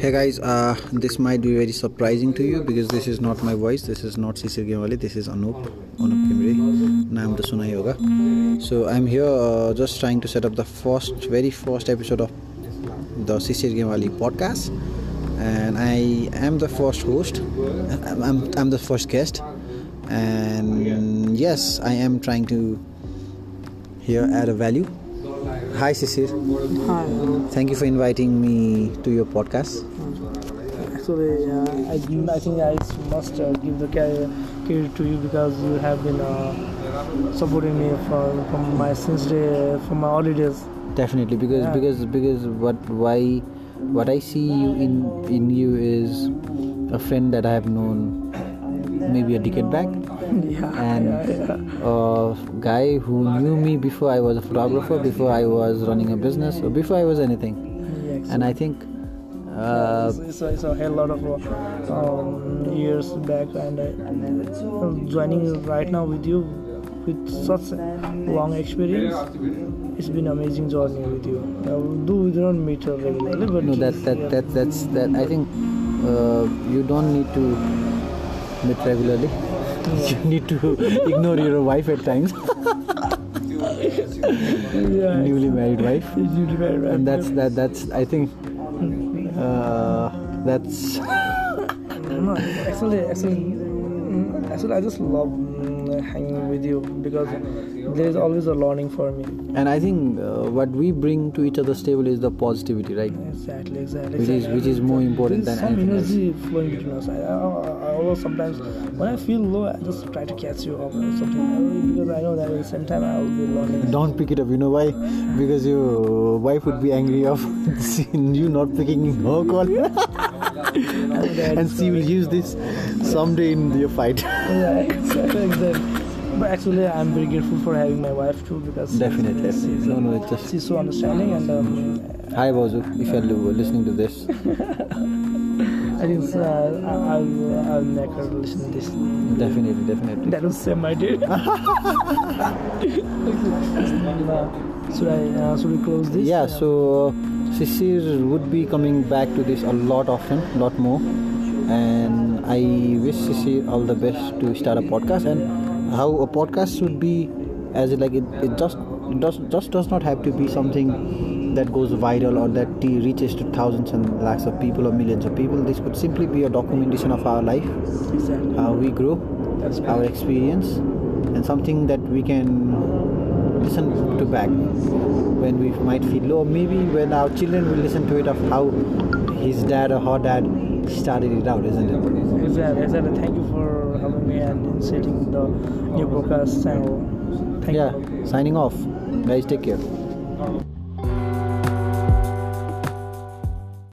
Hey guys, uh, this might be very surprising to you because this is not my voice. This is not Sisir Gemwali. This is Anup, Anup Kimre. Naam to Suna Yoga. So I'm here uh, just trying to set up the first, very first episode of the Sisir Gemwali podcast, and I am the first host. I'm, I'm, I'm the first guest, and yes, I am trying to here add a value. Hi Sisir. Hi. Thank you for inviting me to your podcast. Actually, uh, I, I think I must uh, give the credit to you because you have been uh, supporting me for, from my since day from my holidays. Definitely, because Yeah. because because what why what I see you in in you is a friend that I have known maybe a decade back, yeah, and yeah, a guy who knew me before I was a photographer, before I was running a business, or before I was anything. And I think uh, it's, it's, it's a hell lot of um, years back, and I, joining right now with you with such long experience. It's been amazing journey with you. Do we don't meet regularly, but no, that yeah. that that that's that. I think uh, you don't need to meet regularly. You need to ignore your wife at times, yeah, newly married wife. newly married, right? and that's that that's i think uh, that's No, actually, actually, actually, I just love mm, hanging with you because there is always a learning for me. and i think uh, what we bring to each other's table is the positivity right Exactly, exactly. Which is- which is more important There is than some anything else. energy flowing between us. I, I, I always sometimes when I feel low, I just try to catch you up or something because I know that at the same time I will be learning. don't pick it up you know why because your wife would be angry of seeing you not picking her call and she will use this someday in your fight Yeah, exactly, exactly. But actually, I'm very grateful for having my wife too because definitely she's, no no it's just she's so understanding and um, hi Bozu if you're li- listening to this I think uh, I- I'll, I'll make her listen to this. definitely definitely That was Sam, I did. should I uh, should we close this? yeah so Sisir would be coming back to this a lot often lot more and I wish Sisir all the best to start a podcast and how a podcast should be as it like it, it just does just does not have to be something that goes viral or that t- reaches to thousands and lakhs of people or millions of people. This could simply be a documentation of our life exactly. how we grow That's our experience and something that we can listen to back when we might feel low. Maybe when our children will listen to it of how his dad or her dad started it out isn't it Exactly. Exactly. Thank you for having me and initiating the new podcast channel. Thank yeah you. signing off guys take care